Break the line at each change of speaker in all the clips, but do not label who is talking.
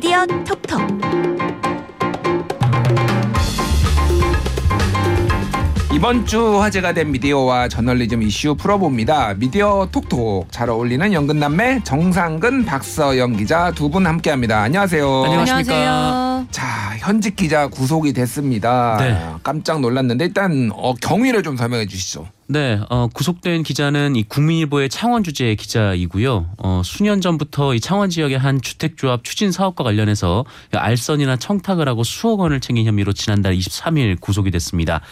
미디어 톡톡
이번 주 화제가 된 미디어와 저널리즘 이슈 풀어봅니다. 미디어 톡톡 잘 어울리는 연근남매 정상근 박서영 기자 두 분 함께합니다. 안녕하세요.
안녕하십니까.
자 현직 기자 구속이 됐습니다.
네.
깜짝 놀랐는데 일단 어, 경위를 좀 설명해 주시죠.
네, 어, 구속된 기자는 이 국민일보의 창원 주재 기자이고요. 어, 수년 전부터 이 창원 지역의 한 주택조합 추진 사업과 관련해서 알선이나 청탁을 하고 수억 원을 챙긴 혐의로 지난달 23일 구속이 됐습니다.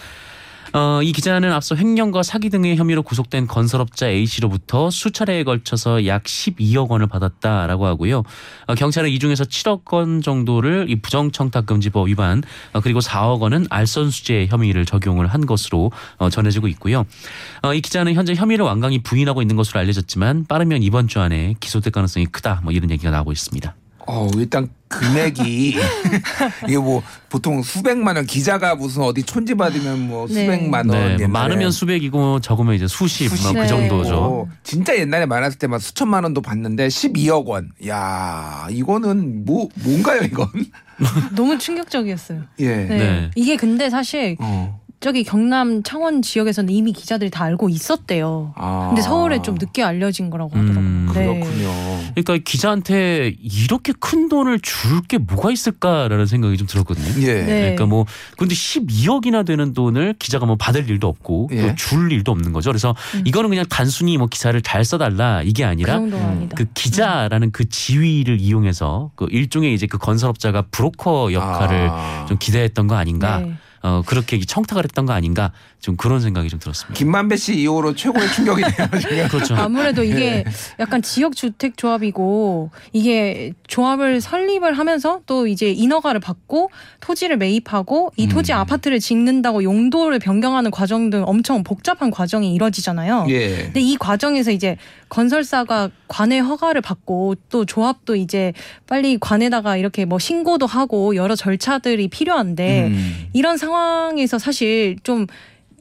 어, 이 기자는 앞서 횡령과 사기 등의 혐의로 구속된 건설업자 A 씨로부터 수차례에 걸쳐서 약 12억 원을 받았다라고 하고요. 어, 경찰은 이 중에서 7억 원 정도를 이 부정청탁금지법 위반 어, 그리고 4억 원은 알선수재 혐의를 적용을 한 것으로 어, 전해지고 있고요. 어, 이 기자는 현재 혐의를 완강히 부인하고 있는 것으로 알려졌지만 빠르면 이번 주 안에 기소될 가능성이 크다 뭐 이런 얘기가 나오고 있습니다.
어 일단 금액이 이게 뭐 보통 수백만 원 기자가 무슨 어디 촌지 받으면 뭐
네.
수백만 원
네, 뭐 많으면 수백이고 적으면 이제 수십,
수십
뭐
네.
그 정도죠.
어, 진짜 옛날에 많았을 때 막 수천만 원도 받는데 12억 원. 야, 이거는 뭐 뭔가요, 이건?
너무 충격적이었어요.
예.
네.
네.
이게 근데 사실
어.
저기 경남 창원 지역에서는 이미 기자들이 다 알고 있었대요.
아.
근데 서울에 좀 늦게 알려진 거라고 하더라고요.
음,
네.
그렇군요.
그러니까 기자한테 이렇게 큰 돈을 줄 게 뭐가 있을까라는 생각이 좀 들었거든요.
예.
네.
그러니까 뭐 근데 12억이나 되는 돈을 기자가 뭐 받을 일도 없고
예.
또줄 일도 없는 거죠. 그래서
음.
이거는 그냥 단순히 뭐 기사를 잘 써달라 이게
그
아니라
정도가 아니다.
그 기자라는 그 지위를 이용해서 그 일종의 이제 그 건설업자가 브로커 역할을
아.
좀 기대했던 거 아닌가.
네.
어 그렇게 청탁을 했던 거 아닌가. 좀 그런 생각이 좀 들었습니다.
김만배 씨 이후로 최고의 충격이네요, 지금.
그렇죠.
아무래도 이게
네.
약간 지역 주택 조합이고 이게 조합을 설립을 하면서 또 이제 인허가를 받고 토지를 매입하고 이 토지
음.
아파트를 짓는다고 용도를 변경하는 과정 등 엄청 복잡한 과정이 이뤄지잖아요.
예.
근데 이 과정에서 이제 건설사가 관의 허가를 받고 또 조합도 이제 빨리 관에다가 이렇게 뭐 신고도 하고 여러 절차들이 필요한데
음.
이런 상황 에서 사실 좀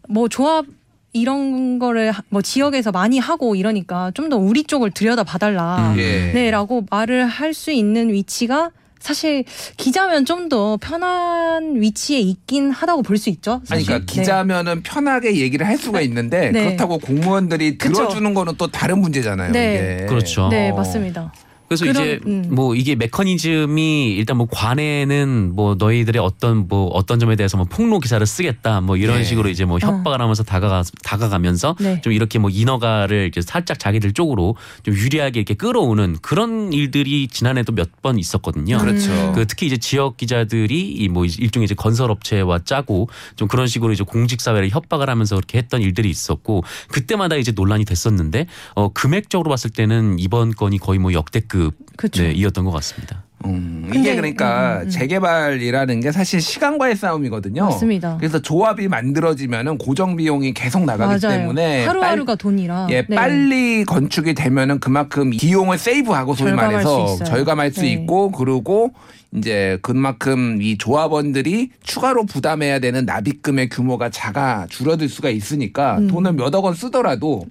뭐 조합 이런 거를 하- 뭐 지역에서 많이 하고 이러니까 좀 더 우리 쪽을 들여다 봐달라.
음.
예.
네라고 말을 할 수 있는 위치가 사실 기자면 좀 더 편한 위치에 있긴 하다고 볼 수 있죠.
아니,
사실.
그러니까 기자면은 편하게 얘기를 할 수가 있는데
네.
그렇다고 공무원들이
그쵸.
들어주는 거는 또 다른 문제잖아요.
네.
이게.
그렇죠.
네, 네
어.
맞습니다.
그래서
그럼,
이제
음.
뭐 이게 메커니즘이 일단 뭐 관에는 뭐 너희들의 어떤 뭐 어떤 점에 대해서 뭐 폭로 기사를 쓰겠다 뭐 이런
네.
식으로 이제 뭐 협박을 하면서 다가가 다가가면서
네.
좀 이렇게 뭐 인허가를 이렇게 살짝 자기들 쪽으로 좀 유리하게 이렇게 끌어오는 그런 일들이 지난해도 몇 번 있었거든요.
그렇죠.
음.
그 특히 이제 지역 기자들이 이 뭐 일종의 이제 건설 업체와 짜고 좀 그런 식으로 이제 공직 사회를 협박을 하면서 그렇게 했던 일들이 있었고 그때마다 이제 논란이 됐었는데 어 금액적으로 봤을 때는 이번 건이 거의 뭐 역대급
그쵸.
네, 이었던 것 같습니다.
음, 이게 그러니까
음, 음.
재개발이라는 게 사실 시간과의 싸움이거든요.
맞습니다.
그래서 조합이 만들어지면은 고정 비용이 계속 나가기
맞아요.
때문에
하루하루가 돈이라.
예,
네.
빨리 건축이 되면은 그만큼 비용을 세이브하고 소위 말해서. 절감할 수
네.
있고 그리고 이제 그만큼 이 조합원들이 추가로 부담해야 되는 납입금의 규모가 작아 줄어들 수가 있으니까
음.
돈을 몇억 원 쓰더라도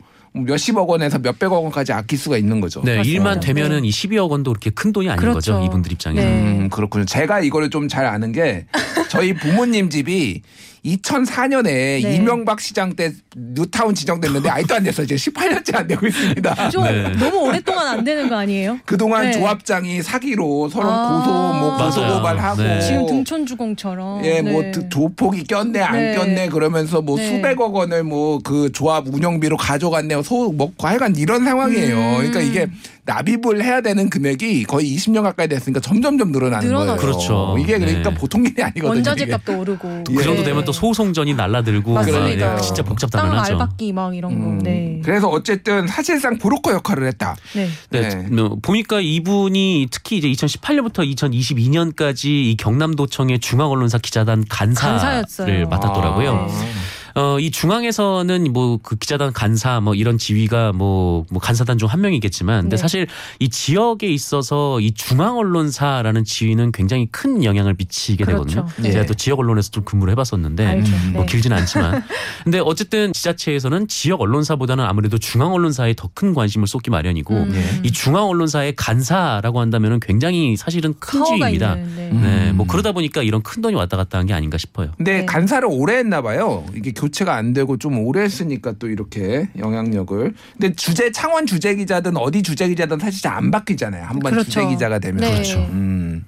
몇십억 원에서 몇백억 원까지 아낄 수가 있는 거죠.
네,
맞습니다.
일만 되면은 이 12억 원도 그렇게 큰 돈이 아닌
그렇죠.
거죠. 이분들 입장에서.
네.
음, 그렇군요. 제가 이거를 좀 잘 아는 게 저희 부모님 집이 2004년에
네.
이명박 시장 때 뉴타운 지정됐는데 아직도 안 됐어요. 지금 18년째 안 되고 있습니다.
좀
네.
너무 오랫동안 안 되는 거 아니에요?
그동안
네.
조합장이 사기로 서로
아.
고소 뭐 고소. 고발하고
네.
지금 등촌주공처럼.
예, 뭐
네.
드- 조폭이 꼈네 안
네.
꼈네 그러면서 뭐
네.
수백억 원을 뭐 그 조합 운영비로 가져갔네요. 소뭐 하여간 이런 상황이에요.
음.
그러니까 이게 납입을 해야 되는 금액이 거의 20년 가까이 됐으니까 점점점 늘어나는
늘어나죠.
거예요.
그렇죠.
이게 그러니까
네.
보통 일이 아니거든요.
원자재. 값도 오르고.
그 정도
예.
되면 또 소송전이 날라들고
맞습니다.
막, 예, 진짜
땅
복잡하면하죠.
알박기 막 이런 거.
음,
네.
그래서 어쨌든 사실상 브로커 역할을 했다.
네.
네,
네.
뭐 보니까 이분이 특히 이제 2018년부터 2022년까지 이 경남도청의 중앙언론사 기자단 간사를
간사였어요.
맡았더라고요.
네.
어, 이 중앙에서는 뭐 그 기자단 간사 뭐 이런 지위가 뭐, 뭐 간사단 중 한 명이겠지만 근데
네.
사실 이 지역에 있어서 이 중앙 언론사라는 지위는 굉장히 큰 영향을 미치게
그렇죠.
되거든요.
네.
제가 또 지역 언론에서 좀 근무를 해봤었는데
알죠.
뭐
네.
길지는 않지만 근데 어쨌든 지자체에서는 지역 언론사보다는 아무래도 중앙 언론사에 더 큰 관심을 쏟기 마련이고
음.
예.
이 중앙 언론사의 간사라고 한다면은 굉장히 사실은 큰 지위입니다.
있는, 네.
음.
네, 뭐 그러다 보니까 이런 큰 돈이 왔다 갔다 한 게 아닌가 싶어요.
근데
네.
간사를 오래 했나 봐요. 이게 교 체가 안 되고 좀 오래 했으니까 또 이렇게 영향력을. 근데 주재 창원 주재 기자든 어디 주재 기자든 사실 잘 안 바뀌잖아요. 한번
그렇죠.
주재 기자가 되면.
네. 그렇죠.
음.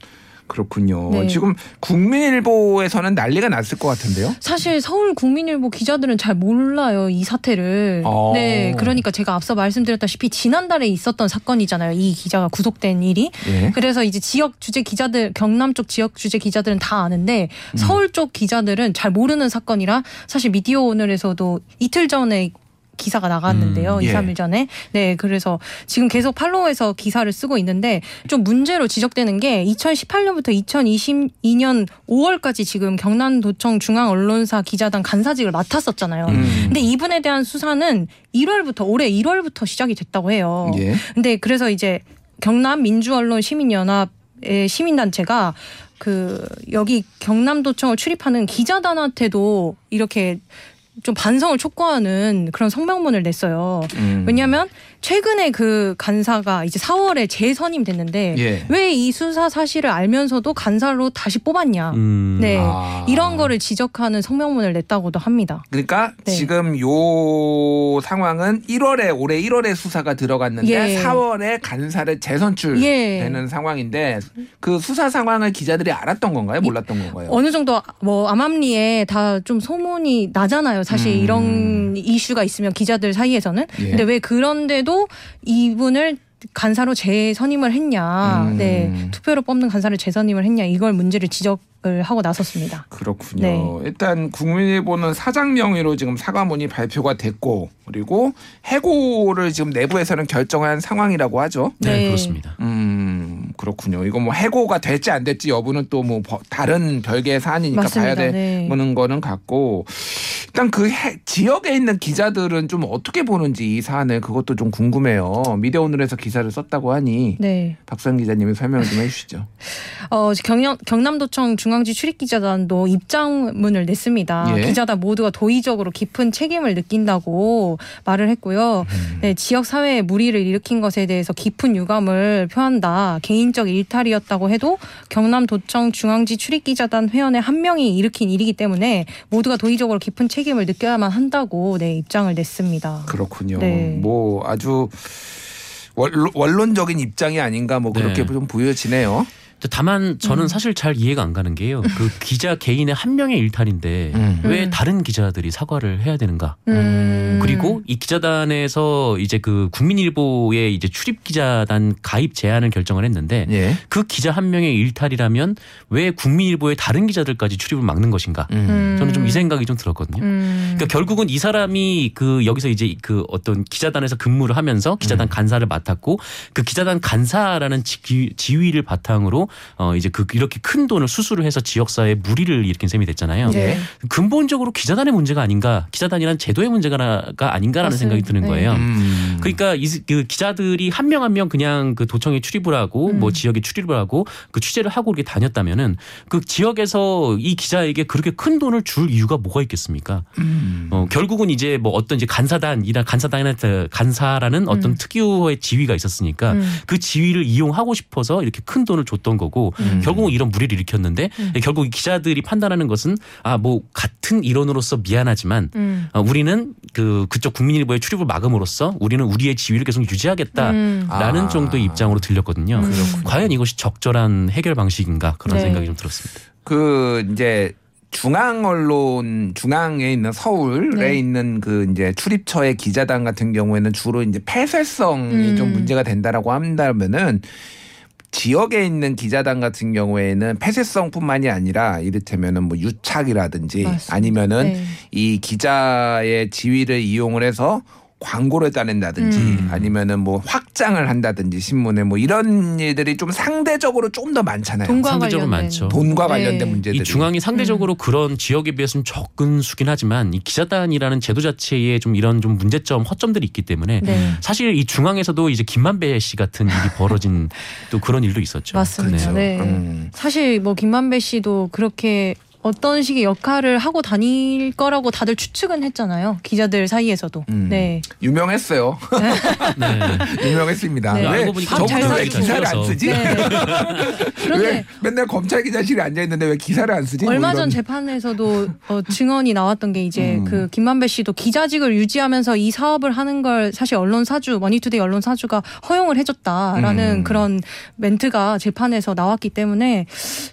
그렇군요.
네.
지금 국민일보에서는 난리가 났을 것 같은데요.
사실 서울 국민일보 기자들은 잘 몰라요 이 사태를.
어.
네, 그러니까 제가 앞서 말씀드렸다시피 지난달에 있었던 사건이잖아요. 이 기자가 구속된 일이.
예.
그래서 이제 지역 주재 기자들 경남 쪽 지역 주재 기자들은 다 아는데 서울 쪽 기자들은 잘 모르는 사건이라 사실 미디어 오늘에서도 이틀 전에 기사가 나갔는데요.
음,
예.
2, 3일 전에. 네, 그래서 지금 계속 팔로우에서 기사를 쓰고 있는데 좀 문제로 지적되는 게 2018년부터 2022년 5월까지 지금 경남도청 중앙언론사 기자단 간사직을 맡았었잖아요.
음.
근데 이분에 대한 수사는 1월부터 올해 1월부터 시작이 됐다고 해요.
예.
근데 그래서 이제 경남 민주언론 시민연합의 시민단체가 그 여기 경남도청을 출입하는 기자단한테도 이렇게 좀 반성을 촉구하는 그런 성명문을 냈어요.
음.
왜냐하면 최근에 그 간사가 이제 4월에 재선임 됐는데
예.
왜이 수사 사실을 알면서도 간사로 다시 뽑았냐.
음.
네.
아.
이런 거를 지적하는 성명문을 냈다고도 합니다.
그러니까
네.
지금 요 상황은 1월에 올해 1월에 수사가 들어갔는데
예.
4월에 간사를 재선출되는
예.
상황인데 그 수사 상황을 기자들이 알았던 건가요? 몰랐던 건가요?
어느 정도 뭐 암암리에 다 좀 소문이 나잖아요. 사실
음.
이런 이슈가 있으면 기자들 사이에서는.
예.
근데 왜 그런데도 이분을 간사로 재선임을 했냐.
음.
네. 투표로 뽑는 간사를 재선임을 했냐. 이걸 문제를 지적을 하고 나섰습니다.
그렇군요.
네.
일단 국민일보는 사장 명의로 지금 사과문이 발표가 됐고 그리고 해고를 지금 내부에서는 결정한 상황이라고 하죠.
네,
네.
그렇습니다.
음 그렇군요. 이거 뭐 해고가 될지 안 될지 여부는 또 뭐 다른 별개의 사안이니까
맞습니다.
봐야
네.
되는 거는 같고 일단 그 해- 지역에 있는 기자들은 좀 어떻게 보는지 이 사안을 그것도 좀 궁금해요. 미디어 오늘에서 기사를 썼다고 하니
네.
박선 기자님이 설명 좀 해주시죠.
어, 경남, 경남도청 중앙지 출입기자단도 입장문을 냈습니다.
예.
기자단 모두가 도의적으로 깊은 책임을 느낀다고 말을 했고요.
음.
네, 지역 사회에 무리를 일으킨 것에 대해서 깊은 유감을 표한다. 개인 적 일탈이었다고 해도 경남도청 중앙지 출입기자단 회원의 한 명이 일으킨 일이기 때문에 모두가 도의적으로 깊은 책임을 느껴야만 한다고 네, 입장을 냈습니다.
그렇군요.
네.
뭐 아주 원론, 원론적인 입장이 아닌가 뭐 그렇게
네.
좀 보여지네요.
다만 저는
음.
사실 잘 이해가 안 가는 게요. 그 기자 개인의 한 명의 일탈인데
음.
왜
음.
다른 기자들이 사과를 해야 되는가?
음.
그리고 이 기자단에서 이제 그 국민일보의 이제 출입 기자단 가입 제한을 결정을 했는데
예.
그 기자 한 명의 일탈이라면 왜 국민일보의 다른 기자들까지 출입을 막는 것인가?
음.
저는 좀 이 생각이 좀 들었거든요.
음.
그러니까 결국은 이 사람이 그 여기서 이제 그 어떤 기자단에서 근무를 하면서 기자단
음.
간사를 맡았고 그 기자단 간사라는 지, 지위를 바탕으로 어 이제 그 이렇게 큰 돈을 수수를 해서 지역 사회에 무리를 일으킨 셈이 됐잖아요.
네.
근본적으로 기자단의 문제가 아닌가, 기자단이란 제도의 문제가 아닌가라는
맞습니다.
생각이 드는
네.
거예요.
음.
그러니까 이 그 기자들이 한명 한 명 그냥 그 도청에 출입을 하고
음.
뭐 지역에 출입을 하고 그 취재를 하고 이렇게 다녔다면은 그 지역에서 이 기자에게 그렇게 큰 돈을 줄 이유가 뭐가 있겠습니까?
음.
어, 결국은 이제 뭐 어떤 이제 간사단이나 간사단한테 간사라는 어떤
음.
특유의 지위가 있었으니까
음.
그 지위를 이용하고 싶어서 이렇게 큰 돈을 줬던 거고
음.
결국은 이런 무리를 일으켰는데
음.
결국 이 기자들이 판단하는 것은 아 뭐 같은 일원으로서 미안하지만
음.
어, 우리는 그 그쪽 국민일보의 출입을 막음으로써 우리는 우리의 지위를 계속 유지하겠다라는
음.
아.
정도의 입장으로 들렸거든요.
그렇군요.
과연 이것이 적절한 해결 방식인가 그런
네.
생각이 좀 들었습니다.
그 이제 중앙 언론 중앙에 있는 서울에
네.
있는 그 이제 출입처의 기자단 같은 경우에는 주로 이제 폐쇄성이
음.
좀 문제가 된다라고 한다면은 지역에 있는 기자단 같은 경우에는 폐쇄성뿐만이 아니라 이를테면은 뭐 유착이라든지
맞습니다.
아니면은
네.
이 기자의 지위를 이용을 해서 광고를 따낸다든지
음.
아니면은 뭐 확장을 한다든지 신문에 뭐 이런 일들이 좀 상대적으로 좀 더 많잖아요.
돈과
상대적으로
관련된
많죠.
돈과
네.
관련된 문제들이.
이 중앙이 상대적으로
음.
그런 지역에 비해서는 적은 수긴 하지만 이 기자단이라는 제도 자체에 좀 이런 좀 문제점, 허점들이 있기 때문에
네.
사실 이 중앙에서도 이제 김만배 씨 같은 일이 벌어진 또 그런 일도 있었죠.
맞습니다.
그렇죠.
네.
음.
사실 뭐 김만배 씨도 그렇게 어떤 식의 역할을 하고 다닐 거라고 다들 추측은 했잖아요. 기자들 사이에서도.
음.
네.
유명했어요.
네.
유명했습니다.
네.
왜 저분은
잘
왜. 기사를 안 쓰지?
네.
왜
그런데
맨날 검찰 기자실에 앉아 있는데 왜 기사를 안 쓰지? 뭐
얼마 전. 재판에서도 어, 증언이 나왔던 게 이제
음.
그 김만배 씨도 기자직을 유지하면서 이 사업을 하는 걸 사실 언론 사주 머니투데이 언론 사주가 허용을 해줬다라는
음.
그런 멘트가 재판에서 나왔기 때문에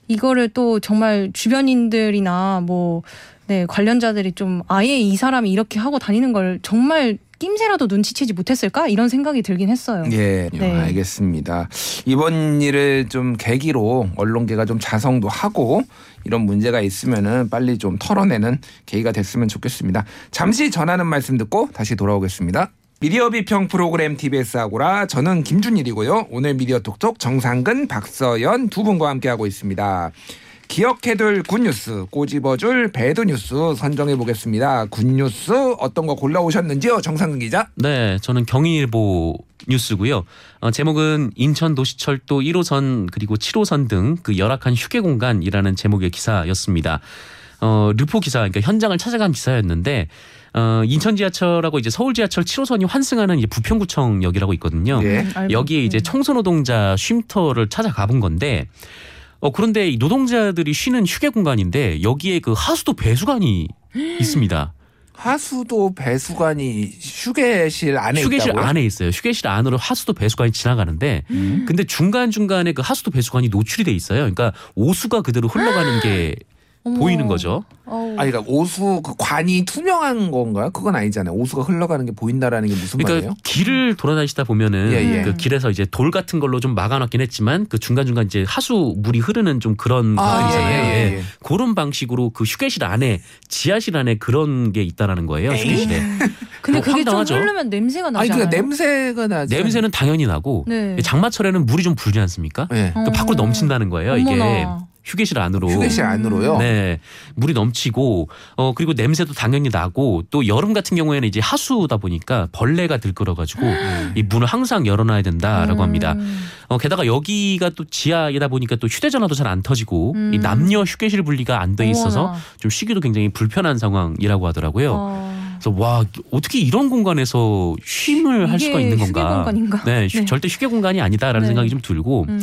이거를 또 정말 주변인들 이나 뭐 네, 관련자들이 좀 아예 이 사람이 이렇게 하고 다니는 걸 정말 낌새라도 눈치채지 못했을까 이런 생각이 들긴 했어요.
예,
네.
알겠습니다. 이번 일을 좀 계기로 언론계가 좀 자성도 하고 이런 문제가 있으면은 빨리 좀 털어내는 계기가 됐으면 좋겠습니다. 잠시 전하는 말씀 듣고 다시 돌아오겠습니다. 미디어 비평 프로그램 TBS 아고라 저는 김준일이고요. 오늘 미디어 톡톡 정상근, 박서연 두 분과 함께하고 있습니다. 기억해둘 굿뉴스, 꼬집어줄 배드뉴스 선정해 보겠습니다. 굿뉴스 어떤 거 골라오셨는지요, 정상근 기자?
네, 저는 경인일보 뉴스고요. 어, 제목은 인천 도시철도 1호선 그리고 7호선 등 그 열악한 휴게 공간이라는 제목의 기사였습니다. 어, 르포 기사, 그러니까 현장을 찾아간 기사였는데 어, 인천 지하철하고 이제 서울 지하철 7호선이 환승하는 이제 부평구청역이라고 있거든요.
예.
음,
여기에 이제
음.
청소 노동자 쉼터를 찾아가 본 건데 어 그런데 이 노동자들이 쉬는 휴게 공간인데 여기에 그 하수도 배수관이 있습니다.
하수도 배수관이 휴게실 안에
휴게실
있다고요?
안에 있어요. 휴게실 안으로 하수도 배수관이 지나가는데
음.
근데 중간 중간에 그 하수도 배수관이 노출이 돼 있어요. 그러니까 오수가 그대로 흘러가는 게
어머.
보이는 거죠.
어우.
아니, 그러니까 오수 그 관이 투명한 건가요? 그건 아니잖아요. 오수가 흘러가는 게 보인다라는 게 무슨
그러니까
말이에요?
길을 돌아다니시다 보면은
예, 예.
그 길에서 이제 돌 같은 걸로 좀 막아놨긴 했지만 그 중간 중간 이제 하수 물이 흐르는 좀 그런 것들이잖아요.
예, 예, 예.
그런 방식으로 그 휴게실 안에 지하실 안에 그런 게 있다라는 거예요.
에이?
휴게실에.
근데
어,
그게 좀
황당하죠?
흐르면 냄새가 나지
아니,
않아요?
그러니까 냄새가 나지.
냄새는 당연히 나고
네.
장마철에는 물이 좀 불지 않습니까?
네.
그 밖으로
어.
넘친다는 거예요. 이게
어머나.
휴게실 안으로.
휴게실 안으로요?
네, 물이 넘치고 어 그리고 냄새도 당연히 나고 또 여름 같은 경우에는 이제 하수다 보니까 벌레가 들끓어가지고 이 문을 항상 열어놔야 된다라고 합니다.
음.
어 게다가 여기가 또 지하이다 보니까 또 휴대전화도 잘 안 터지고
음.
이 남녀 휴게실 분리가 안 돼 있어서
어머나.
좀 쉬기도 굉장히 불편한 상황이라고 하더라고요.
어.
그래서 와 어떻게 이런 공간에서 쉼을 할 수가 있는
휴게
건가?
공간인가?
네, 휴-
네.
절대 휴게 공간이 아니다라는
네.
생각이 좀 들고
음.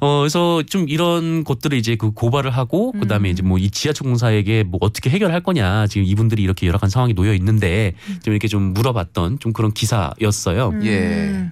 어 그래서 좀 이런 것들을 이제 그 고발을 하고 그다음에
음.
이제 뭐 이 지하철 공사에게 뭐 어떻게 해결할 거냐 지금 이분들이 이렇게 열악한 상황이 놓여 있는데 좀 이렇게 좀 물어봤던 좀 그런 기사였어요.
음.
예.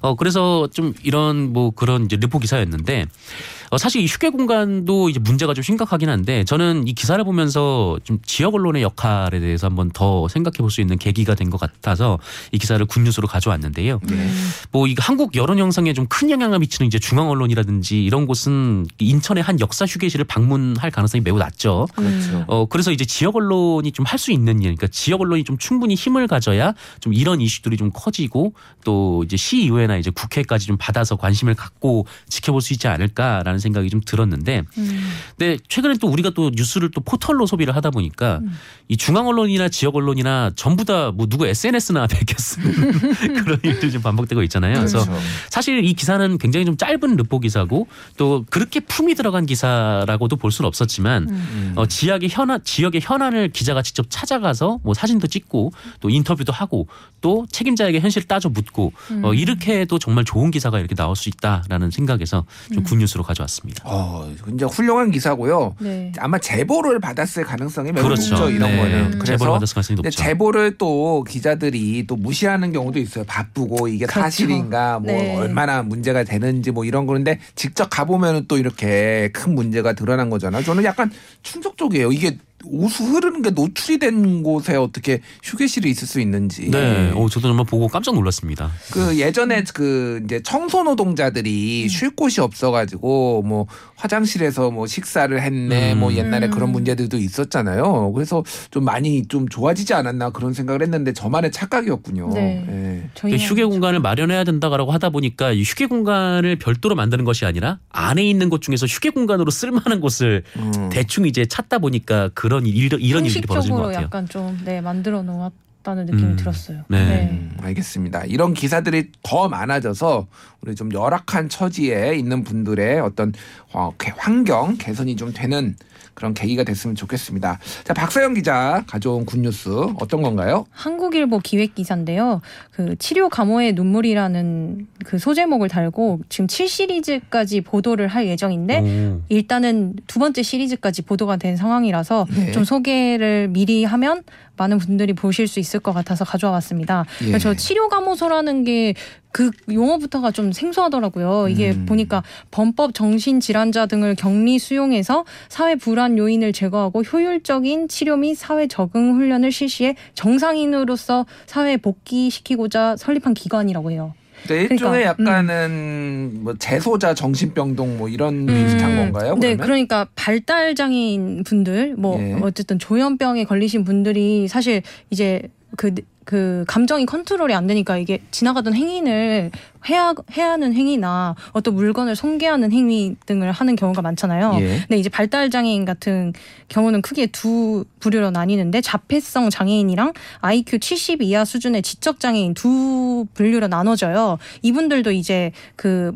어 그래서 좀 이런 뭐 그런 이제 르포 기사였는데 어 사실 이 휴게 공간도 이제 문제가 좀 심각하긴 한데 저는 이 기사를 보면서 좀 지역 언론의 역할에 대해서 한번 더 생각해 볼 수 있는 계기가 된 것 같아서 이 기사를 굿뉴스로 가져왔는데요.
네.
뭐 이거 한국 여론 형성에 좀 큰 영향을 미치는 이제 중앙 언론이라든지 이런 곳은 인천의 한 역사 휴게실을 방문할 가능성이 매우 낮죠.
그렇죠.
어 그래서 이제 지역 언론이 좀 할 수 있는 일, 그러니까 지역 언론이 좀 충분히 힘을 가져야 좀 이런 이슈들이 좀 커지고 또 이제 시의회나 이제 국회까지 좀 받아서 관심을 갖고 지켜볼 수 있지 않을까라는 생각이 좀 들었는데,
음.
근데 최근에 또 우리가 또 뉴스를 또 포털로 소비를 하다 보니까 이 중앙 언론이나 지역 언론이나 전부 다 뭐 누구 SNS나 쓰는 그런 일들이 좀 반복되고 있잖아요. 그래서
그렇죠.
사실 이 기사는 굉장히 좀 짧은 르포 기사고 또 그렇게 품이 들어간 기사라고도 볼 수는 없었지만
음.
어, 지역의 현안 지역의 현안을 기자가 직접 찾아가서 뭐 사진도 찍고 또 인터뷰도 하고 또 책임자에게 현실을 따져 묻고 어, 이렇게 해도 정말 좋은 기사가 이렇게 나올 수 있다라는 생각에서 좀 굿뉴스로 가져왔습니다.
어, 진짜 훌륭한 기사고요.
네.
아마 제보를 받았을 가능성이 매우
그렇죠.
높죠. 이런
네.
거는.
음.
제보를 받을 가능성이
근데
높죠.
제보를 또 기자들이 또 무시하는 경우도 있어요. 바쁘고 이게
그렇죠.
사실인가 뭐
네.
얼마나 문제가 되는지 뭐 이런 거는데 직접 가보면은 또 이렇게 큰 문제가 드러난 거잖아요. 저는 약간 충격적이에요. 이게 오수 흐르는 게 노출이 된 곳에 어떻게 휴게실이 있을 수 있는지.
네, 어, 저도 정말 보고 깜짝 놀랐습니다.
그 예전에 그 이제 청소 노동자들이
음.
쉴 곳이 없어가지고 뭐 화장실에서 뭐 식사를 했네
음.
뭐 옛날에
음.
그런 문제들도 있었잖아요. 그래서 좀 많이 좀 좋아지지 않았나 그런 생각을 했는데 저만의 착각이었군요.
네.
예.
저희
휴게 공간을 마련해야 된다고 하다 보니까 이 휴게 공간을 별도로 만드는 것이 아니라 안에 있는 곳 중에서 휴게 공간으로 쓸만한 곳을
음.
대충 이제 찾다 보니까 그런 일, 이런 일들이 벌어지는 것 같아요.
약간 좀 네, 만들어 놓았 다는 느낌이
음.
들었어요.
네.
음, 알겠습니다. 이런 기사들이 더 많아져서 우리 좀 열악한 처지에 있는 분들의 어떤 어, 개- 환경 개선이 좀 되는 그런 계기가 됐으면 좋겠습니다. 자, 박서영 기자 가져온 굿뉴스 어떤 건가요?
한국일보 기획 기사인데요. 그 치료 감호의 눈물이라는 그 소제목을 달고 지금 7시리즈까지 보도를 할 예정인데
오.
일단은 두 번째 시리즈까지 보도가 된 상황이라서
네.
좀 소개를 미리 하면 많은 분들이 보실 수 있을 것 같아서 가져와 봤습니다.
예.
저 치료 감호소라는 게 그 용어부터가 좀 생소하더라고요. 이게
음.
보니까 범법 정신 질환자 등을 격리 수용해서 사회 불안 요인을 제거하고 효율적인 치료 및 사회 적응 훈련을 실시해 정상인으로서 사회에 복귀시키고자 설립한 기관이라고 해요.
네, 일종의
그러니까,
약간은 뭐 재소자 정신병동 뭐 이런 비슷한 건가요?
네,
그러면?
그러니까 발달 장애인 분들, 뭐
예.
어쨌든 조현병에 걸리신 분들이 사실 이제 그. 그 감정이 컨트롤이 안 되니까 이게 지나가던 행인을 해야 해야 하는 행위나 어떤 물건을 손괴하는 행위 등을 하는 경우가 많잖아요.
예.
근데 이제 발달 장애인 같은 경우는 크게 두 부류로 나뉘는데 자폐성 장애인이랑 IQ 70 이하 수준의 지적 장애인 두 분류로 나눠져요. 이분들도 이제 그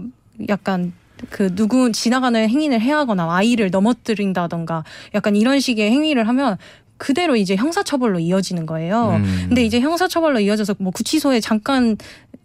약간 그 누구 지나가는 행위를 해하거나 아이를 넘어뜨린다던가 약간 이런 식의 행위를 하면 그대로 이제 형사처벌로 이어지는 거예요.
음.
근데 이제 형사처벌로 이어져서 뭐 구치소에 잠깐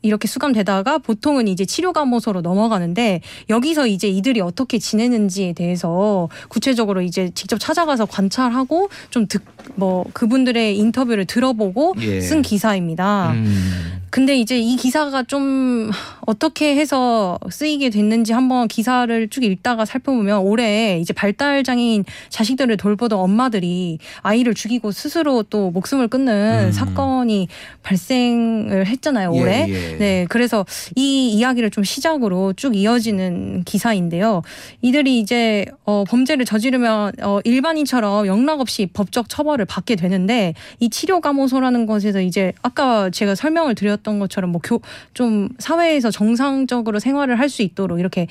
이렇게 수감되다가 보통은 이제 치료감호소로 넘어가는데 여기서 이제 이들이 어떻게 지내는지에 대해서 구체적으로 이제 직접 찾아가서 관찰하고 좀 듣 뭐 그분들의 인터뷰를 들어보고
예.
쓴 기사입니다.
음.
근데 이제 이 기사가 좀 어떻게 해서 쓰이게 됐는지 한번 기사를 쭉 읽다가 살펴보면 올해 이제 발달 장애인 자식들을 돌보던 엄마들이 아이를 죽이고 스스로 또 목숨을 끊는
음.
사건이 발생을 했잖아요
예,
올해.
예.
네, 그래서 이 이야기를 좀 시작으로 쭉 이어지는 기사인데요. 이들이 이제 어, 범죄를 저지르면 어, 일반인처럼 영락 없이 법적 처벌을 받게 되는데 이 치료 감호소라는 것에서 이제 아까 제가 설명을 드렸 던 것처럼 뭐 좀 사회에서 정상적으로 생활을 할 수 있도록 이렇게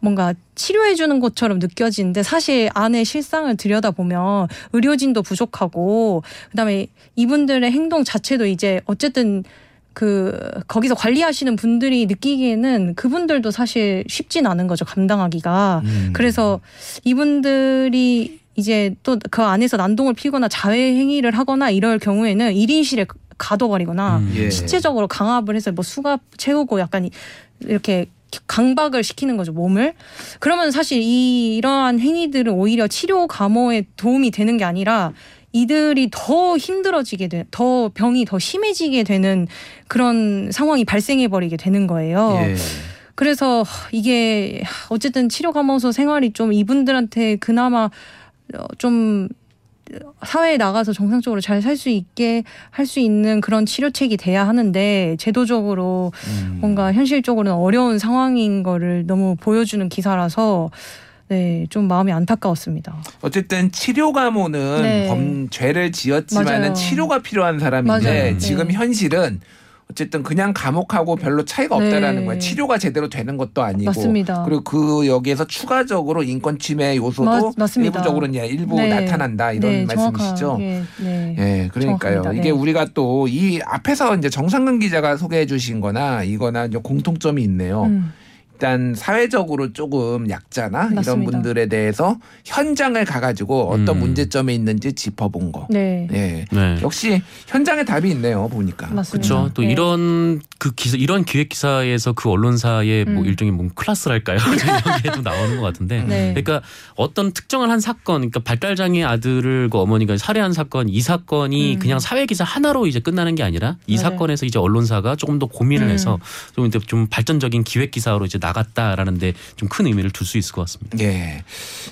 뭔가 치료해 주는 것처럼 느껴지는데 사실 안에 실상을 들여다보면 의료진도 부족하고 그다음에 이분들의 행동 자체도 이제 어쨌든 그 거기서 관리하시는 분들이 느끼기에는 그분들도 사실 쉽진 않은 거죠 감당하기가
음.
그래서 이분들이 이제 또 그 안에서 난동을 피거나 자해 행위를 하거나 이럴 경우에는 1인실에 가둬버리거나
음.
예.
신체적으로 강압을 해서 뭐 수갑 채우고 약간 이- 이렇게 강박을 시키는 거죠 몸을 그러면 사실 이 이러한 행위들은 오히려 치료 감호에 도움이 되는 게 아니라 이들이 더 힘들어지게 돼, 더 병이 더 심해지게 되는 그런 상황이 발생해 버리게 되는 거예요.
예.
그래서 이게 어쨌든 치료 감호소 생활이 좀 이분들한테 그나마 어, 좀 사회에 나가서 정상적으로 잘 살 수 있게 할 수 있는 그런 치료책이 돼야 하는데 제도적으로
음.
뭔가 현실적으로는 어려운 상황인 거를 너무 보여주는 기사라서 네, 좀 마음이 안타까웠습니다.
어쨌든 치료 감호는
네.
범 죄를 지었지만은. 치료가 필요한 사람인데
맞아요.
지금
네.
현실은 어쨌든 그냥 감옥하고 별로 차이가 없다라는
네.
거예요. 치료가 제대로 되는 것도 아니고
맞습니다.
그리고 그 여기에서 추가적으로 인권 침해 요소도
맞-.
일부적으로 이제 일부
네.
나타난다 이런
네,
말씀이시죠.
네.
예, 그러니까요.
정확합니다.
이게
네.
우리가 또 이 앞에서 이제 정상근 기자가 소개해 주신 거나 이거나 이제 공통점이 있네요.
음,
일단 사회적으로 조금 약자나 이런
맞습니다.
분들에 대해서 현장을 가가지고 어떤
음.
문제점이 있는지 짚어본 거.
네.
예.
네.
역시 현장에 답이 있네요. 보니까.
맞습니다.
그렇죠. 또
네.
이런 그 기사 이런 기획 기사에서 그 언론사의 뭐
음.
일종의 뭐 클래스랄까요? 이런 게좀 나오는 것 같은데.
네.
그러니까 어떤 특정한 한 사건, 그러니까 발달장애 아들을 그 어머니가 살해한 사건, 이 사건이
음.
그냥 사회 기사 하나로 이제 끝나는 게 아니라 이
네.
사건에서 이제 언론사가 조금 더 고민을
음.
해서 좀 이제 좀 발전적인 기획 기사로 이제 나갔다라는데 좀 큰 의미를 둘 수 있을 것 같습니다.
예.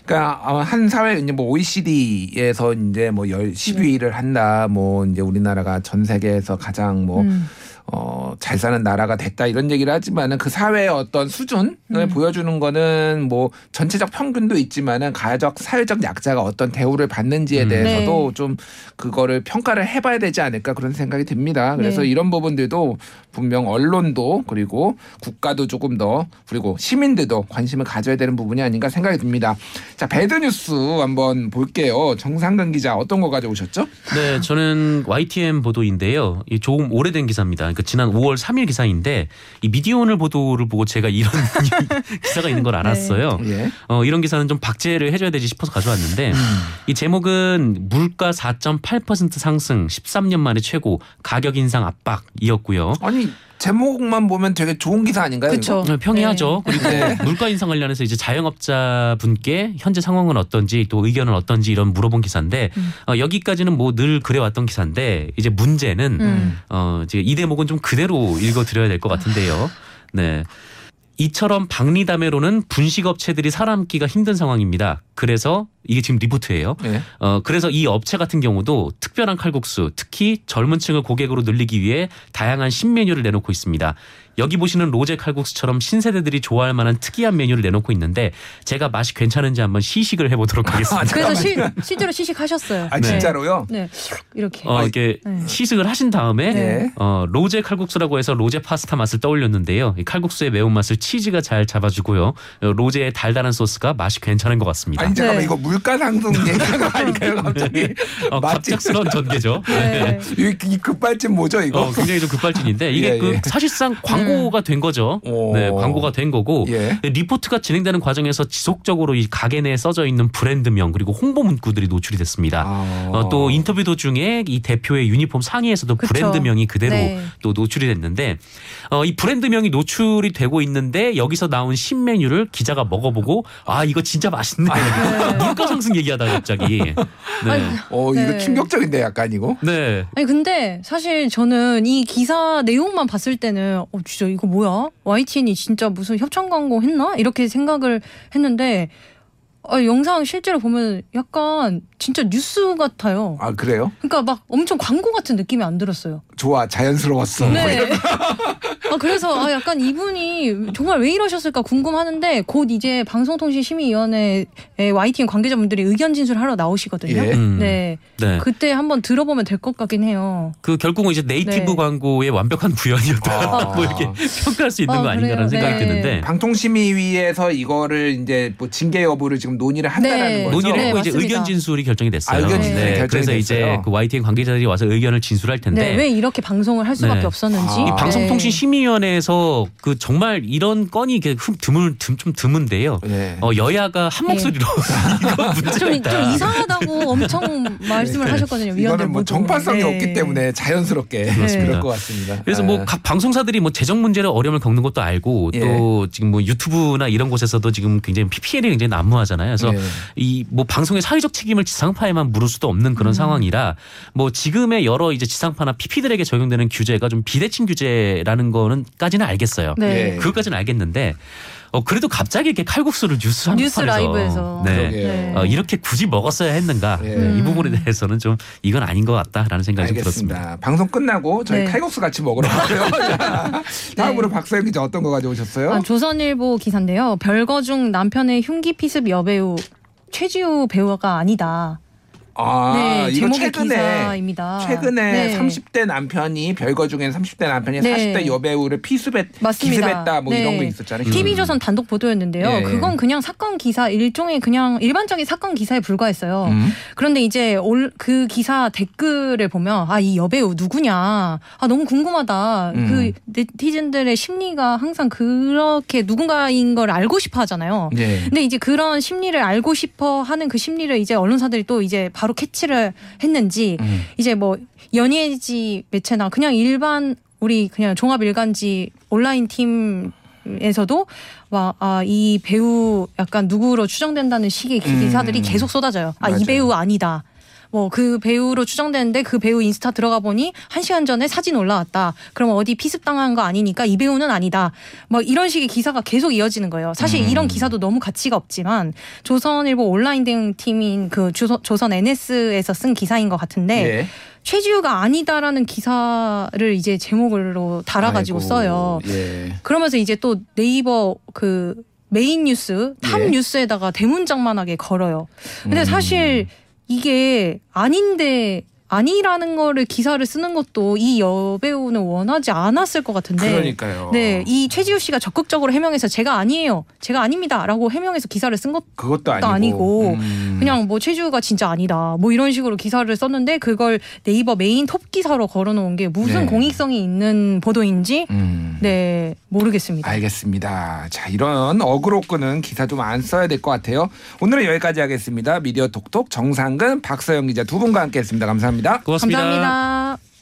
그러니까 어, 한 사회 이제 뭐 OECD에서 이제 뭐 열, 10위를 한다. 뭐 이제 우리나라가 전 세계에서 가장 뭐
음.
어, 잘 사는 나라가 됐다 이런 얘기를 하지만은 그 사회의 어떤 수준을
음.
보여주는 거는 뭐 전체적 평균도 있지만은 가족 사회적 약자가 어떤 대우를 받는지에
음.
대해서도
네.
좀 그거를 평가를 해봐야 되지 않을까 그런 생각이 듭니다. 그래서
네.
이런 부분들도 분명 언론도 그리고 국가도 조금 더 그리고 시민들도 관심을 가져야 되는 부분이 아닌가 생각이 듭니다. 자 배드 뉴스 한번 볼게요. 정상근 기자 어떤 거 가져오셨죠?
네, 저는 YTN 보도인데요. 이 조금 오래된 기사입니다. 그러니까 지난 5월 3일 기사인데 이 미디어오늘 보도를 보고 제가 이런 기사가 있는 걸 알았어요.
예.
어, 이런 기사는 좀 박제를 해줘야 되지 싶어서 가져왔는데 이 제목은 물가 4.8% 상승 13년 만에 최고 가격 인상 압박이었고요.
아니 제목만 보면 되게 좋은 기사 아닌가요? 이거?
어, 평이하죠. 그리고
네.
물가 인상 관련해서 이제 자영업자 분께 현재 상황은 어떤지 또 의견은 어떤지 이런 물어본 기사인데 어, 여기까지는 뭐 늘 그래왔던 기사인데 이제 문제는
음.
어, 이제 이 대목은 좀 그대로 읽어드려야 될 것 같은데요. 네. 이처럼 박리담회로는 분식업체들이 살아남기가 힘든 상황입니다. 그래서 이게 지금 리포트예요.
예.
어, 그래서 이 업체 같은 경우도 특별한 칼국수, 특히 젊은 층을 고객으로 늘리기 위해 다양한 신메뉴를 내놓고 있습니다. 여기 보시는 로제 칼국수처럼 신세대들이 좋아할 만한 특이한 메뉴를 내놓고 있는데 제가 맛이 괜찮은지 한번 시식을 해보도록 하겠습니다.
그래서 실, 실제로 시식하셨어요.
아
네.
진짜로요?
네. 이렇게.
어, 이렇게
네.
시식을 하신 다음에
네.
어, 로제 칼국수라고 해서 로제 파스타 맛을 떠올렸는데요. 이 칼국수의 매운맛을 치즈가 잘 잡아주고요. 어, 로제의 달달한 소스가 맛이 괜찮은 것 같습니다.
아니 잠깐만
네.
이거 물가 상승 얘기하는 거 아닐까요 갑자기?
어,
맞지?
갑작스러운 전개죠.
네.
이, 이 급발진 뭐죠 이거?
어, 굉장히 좀 급발진인데 이게
예,
그
예.
사실상 광 고가 된 거죠.
오.
네, 광고가 된 거고
예.
리포트가 진행되는 과정에서 지속적으로 이 가게 내에 써져 있는 브랜드명 그리고 홍보 문구들이 노출이 됐습니다.
아.
어, 또 인터뷰 도중에 이 대표의 유니폼 상의에서도
그쵸.
브랜드명이 그대로
네.
또 노출이 됐는데 어, 이 브랜드명이 노출이 되고 있는데 여기서 나온 신메뉴를 기자가 먹어보고 아 이거 진짜 맛있네 물가 상승 얘기하다 갑자기 네.
어 이거
네.
충격적인데 약간 이거.
네.
아니 근데 사실 저는 이 기사 내용만 봤을 때는 어 진짜 이거 뭐야? YTN이 진짜 무슨 협찬 광고 했나? 이렇게 생각을 했는데 어, 영상 실제로 보면 약간 진짜 뉴스 같아요.
아 그래요?
그러니까 막 엄청 광고 같은 느낌이 안 들었어요.
좋아 자연스러웠어.
네. 아, 그래서 아, 약간 이분이 정말 왜 이러셨을까 궁금하는데 곧 이제 방송통신심의위원회에 YTN 관계자분들이 의견 진술하러 나오시거든요.
예.
음.
네.
네.
그때 한번 들어보면 될 것 같긴 해요.
그 결국은 이제 네이티브
네.
광고의 완벽한 구현이었다.
아.
뭐 이렇게 평가할 수 있는
아,
거 아닌가라는? 생각이
네.
드는데
방통심의위에서 이거를 이제 뭐 징계 여부를 지금 논의를 한다라는
네.
거죠.
논의를
네,
했고 이제
맞습니다.
의견 진술이 결정이 됐어요.
아, 의견
진술이
결정이
그래서 이제
됐어요.
그 YTN 관계자들이 와서 의견을 진술할 텐데
네. 왜 이렇게 방송을 할 수밖에
네.
없었는지.
아.
이
네.
방송통신심의 위원회에서 그 정말 이런 건이 흠- 드물 듬- 좀 드문데요.
네.
어, 여야가 한 목소리로 이거 문제가
좀,
있다.
좀 이상하다고 엄청 말씀을 하셨거든요. 위원들
이거는 뭐
모두.
정파성이
네.
없기 때문에 자연스럽게
그렇습니다.
그럴 것 같습니다.
그래서
아.
뭐각 방송사들이 뭐 재정 문제를 어려움을 겪는 것도 알고
예.
또 지금 뭐 유튜브나 이런 곳에서도 지금 굉장히 PPL이 굉장히 난무하잖아요. 그래서
예.
이뭐 방송의 사회적 책임을 지상파에만 물을 수도 없는 그런 상황이라 뭐 지금의 여러 이제 지상파나 PP들에게 적용되는 규제가 좀 비대칭 규제라는 거 는까지는 알겠어요.
네.
예.
그것까지는 알겠는데 어 그래도 갑자기 이렇게 칼국수를 뉴스
뉴스
한국판에서
라이브에서.
네.
네.
어, 이렇게 굳이 먹었어야 했는가
예.
네, 이 부분에 대해서는 좀 이건 아닌 것 같다라는 생각이 좀 들었습니다.
방송 끝나고 저희
네.
칼국수 같이 먹으러 가고요. 자, 다음으로 박서영 기자 어떤 거 가져오셨어요?
아, 조선일보 기사인데요. 별거 중 남편의 흉기 피습 여배우 최지우 배우가 아니다.
아,
네,
이거 최근에
기사입니다.
최근에
네.
30대 남편이 별거 중에 30대 남편이
네.
40대 여배우를 피습했
맞습니다.
기습했다 뭐 이런
네.
거 있었잖아요.
TV조선 단독 보도였는데요.
예.
그건 그냥 사건 기사 일종의 그냥 일반적인 사건 기사에 불과했어요.
음.
그런데 이제 올, 그 기사 댓글을 보면 아 이 여배우 누구냐 아 너무 궁금하다
음.
그 네티즌들의 심리가 항상 그렇게 누군가인 걸 알고 싶어 하잖아요.
네.
근데 이제 그런 심리를 알고 싶어 하는 그 심리를 이제 언론사들이 또 이제 바로 캐치를 했는지
음.
이제 뭐 연예지 매체나 그냥 일반 우리 그냥 종합 일간지 온라인 팀 에서도 와 아 이 배우 약간 누구로 추정된다는 식의
음.
기사들이 계속 쏟아져요. 아이
맞아요.
배우 아니다. 뭐 그 배우로 추정되는데 그 배우 인스타 들어가 보니 한 시간 전에 사진 올라왔다. 그럼 어디 피습 당한 거 아니니까 이 배우는 아니다. 뭐 이런 식의 기사가 계속 이어지는 거예요. 사실
음.
이런 기사도 너무 가치가 없지만 조선일보 온라인 대응 팀인 그 조선, 조선 NS에서 쓴 기사인 것 같은데
예.
최지우가 아니다라는 기사를 이제 제목으로 달아가지고
아이고,
써요.
예.
그러면서 이제 또 네이버 그 메인 뉴스 탑
예.
뉴스에다가 대문짝만하게 걸어요. 근데
음.
사실 이게 아닌데 아니라는 거를 기사를 쓰는 것도 이 여배우는 원하지 않았을 것 같은데.
그러니까요.
네, 이 최지우 씨가 적극적으로 해명해서 제가 아니에요, 제가 아닙니다라고 해명해서 기사를 쓴것
그것도 아니고,
아니고
음.
그냥 뭐 최지우가 진짜 아니다 뭐 이런 식으로 기사를 썼는데 그걸 네이버 메인 톱 기사로 걸어놓은 게 무슨
네.
공익성이 있는 보도인지
음.
네 모르겠습니다.
알겠습니다. 자, 이런 어그로 끄는 기사 좀 안 써야 될 것 같아요. 오늘은 여기까지 하겠습니다. 미디어 톡톡 정상근, 박서영 기자 두 분과 함께했습니다. 감사합니다.
고맙습니다.
감사합니다.